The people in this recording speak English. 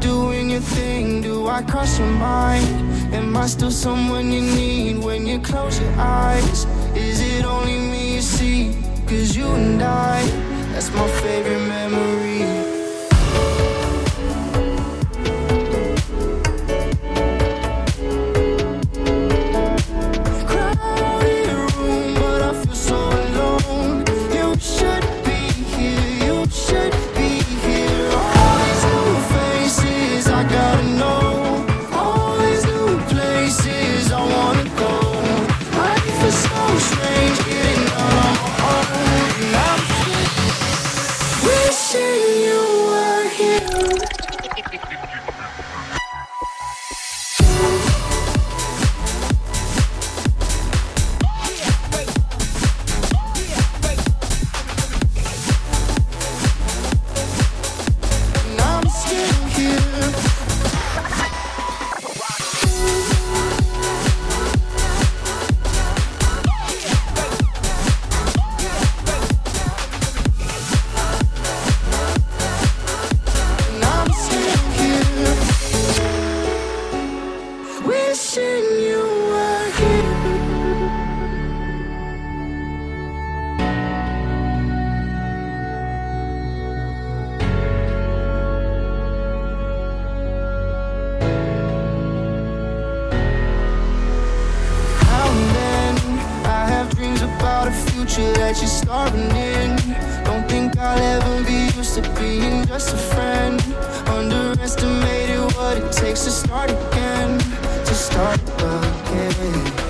doing your thing, do I cross your mind? Am I still someone you need when you close your eyes? Is it only me you see? Cause you and I, that's my favorite future that you're starving in. Don't think I'll ever be used to being just a friend. Underestimated what it takes to start again, to start again.